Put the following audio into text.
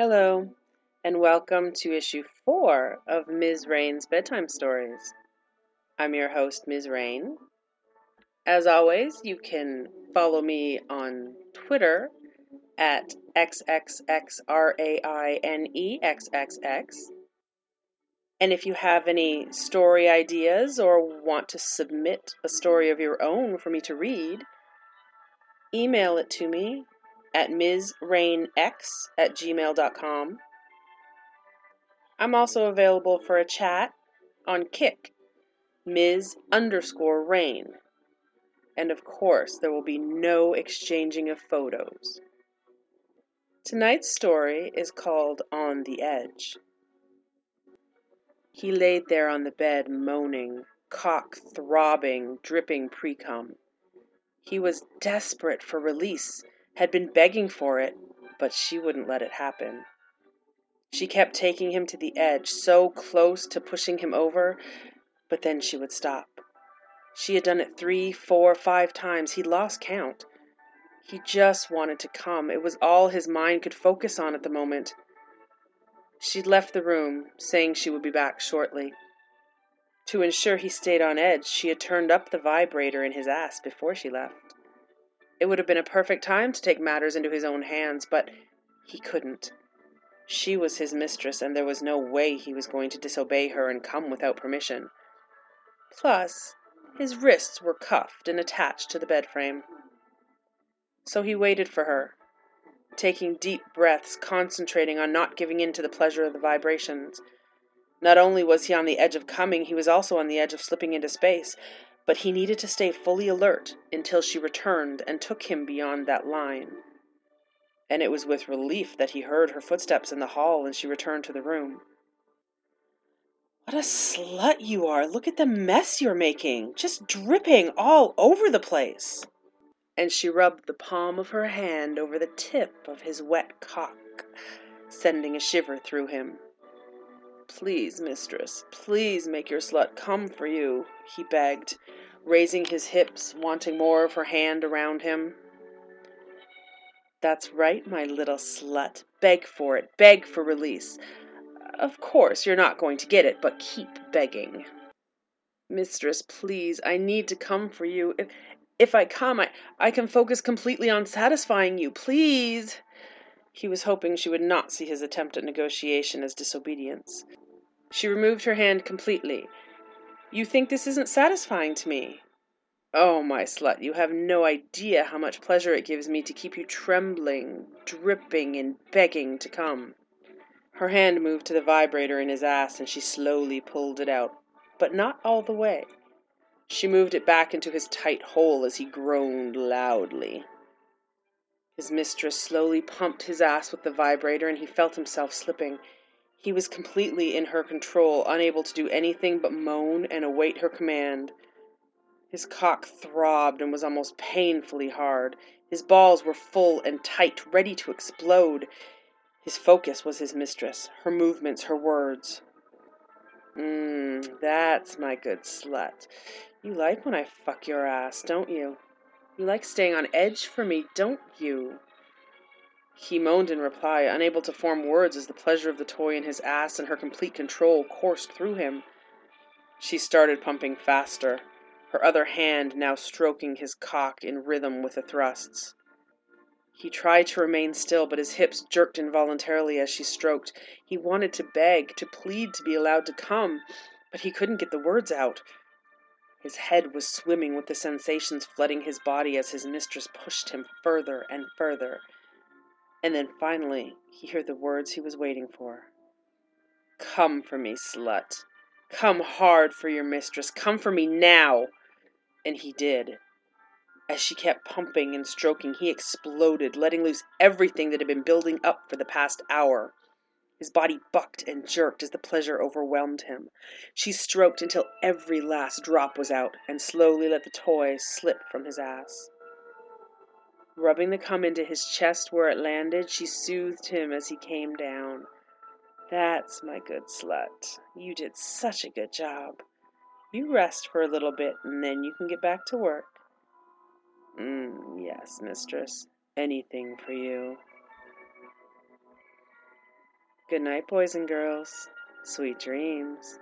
Hello, and welcome to issue four of Ms. Rain's Bedtime Stories. I'm your host, Ms. Rain. As always, you can follow me on Twitter at XXXRAINEXXX. And if you have any story ideas or want to submit a story of your own for me to read, email it to me at msrainx at gmail.com. I'm also available for a chat on Kik, Ms. underscore Rain. And of course, there will be no exchanging of photos. Tonight's story is called On the Edge. He laid there on the bed, moaning, cock throbbing, dripping precum. He was desperate for release, had been begging for it, but she wouldn't let it happen. She kept taking him to the edge, so close to pushing him over, but then she would stop. She had done it three, four, five times. He lost count. He just wanted to come. It was all his mind could focus on at the moment. She'd left the room, saying she would be back shortly. To ensure he stayed on edge, she had turned up the vibrator in his ass before she left. It would have been a perfect time to take matters into his own hands, but he couldn't. She was his mistress, and there was no way he was going to disobey her and come without permission. Plus, his wrists were cuffed and attached to the bed frame. So he waited for her, taking deep breaths, concentrating on not giving in to the pleasure of the vibrations. Not only was he on the edge of coming, he was also on the edge of slipping into space, but he needed to stay fully alert until she returned and took him beyond that line. And it was with relief that he heard her footsteps in the hall and she returned to the room. What a slut you are! Look at the mess you're making! Just dripping all over the place! And she rubbed the palm of her hand over the tip of his wet cock, sending a shiver through him. Please, mistress, please make your slut come for you, he begged, raising his hips, wanting more of her hand around him. That's right, my little slut. Beg for it. Beg for release. Of course, you're not going to get it, but keep begging. Mistress, please, I need to come for you. If, if I come, I, I can focus completely on satisfying you. Please. He was hoping she would not see his attempt at negotiation as disobedience. She removed her hand completely. You think this isn't satisfying to me? Oh, my slut, you have no idea how much pleasure it gives me to keep you trembling, dripping, and begging to come. Her hand moved to the vibrator in his ass and she slowly pulled it out, but not all the way. She moved it back into his tight hole as he groaned loudly. His mistress slowly pumped his ass with the vibrator and he felt himself slipping. He was completely in her control, unable to do anything but moan and await her command. His cock throbbed and was almost painfully hard. His balls were full and tight, ready to explode. His focus was his mistress, her movements, her words. Mmm, that's my good slut. You like when I fuck your ass, don't you? You like staying on edge for me, don't you? He moaned in reply, unable to form words as the pleasure of the toy in his ass and her complete control coursed through him. She started pumping faster, her other hand now stroking his cock in rhythm with the thrusts. He tried to remain still, but his hips jerked involuntarily as she stroked. He wanted to beg, to plead to be allowed to come, but he couldn't get the words out. His head was swimming with the sensations flooding his body as his mistress pushed him further and further. And then finally he heard the words he was waiting for. Come for me, slut. Come hard for your mistress. Come for me now. And he did. As she kept pumping and stroking, he exploded, letting loose everything that had been building up for the past hour. His body bucked and jerked as the pleasure overwhelmed him. She stroked until every last drop was out, and slowly let the toy slip from his ass. Rubbing the cum into his chest where it landed, she soothed him as he came down. That's my good slut. You did such a good job. You rest for a little bit, and then you can get back to work. Mm, yes, mistress. Anything for you. Good night, boys and girls. Sweet dreams.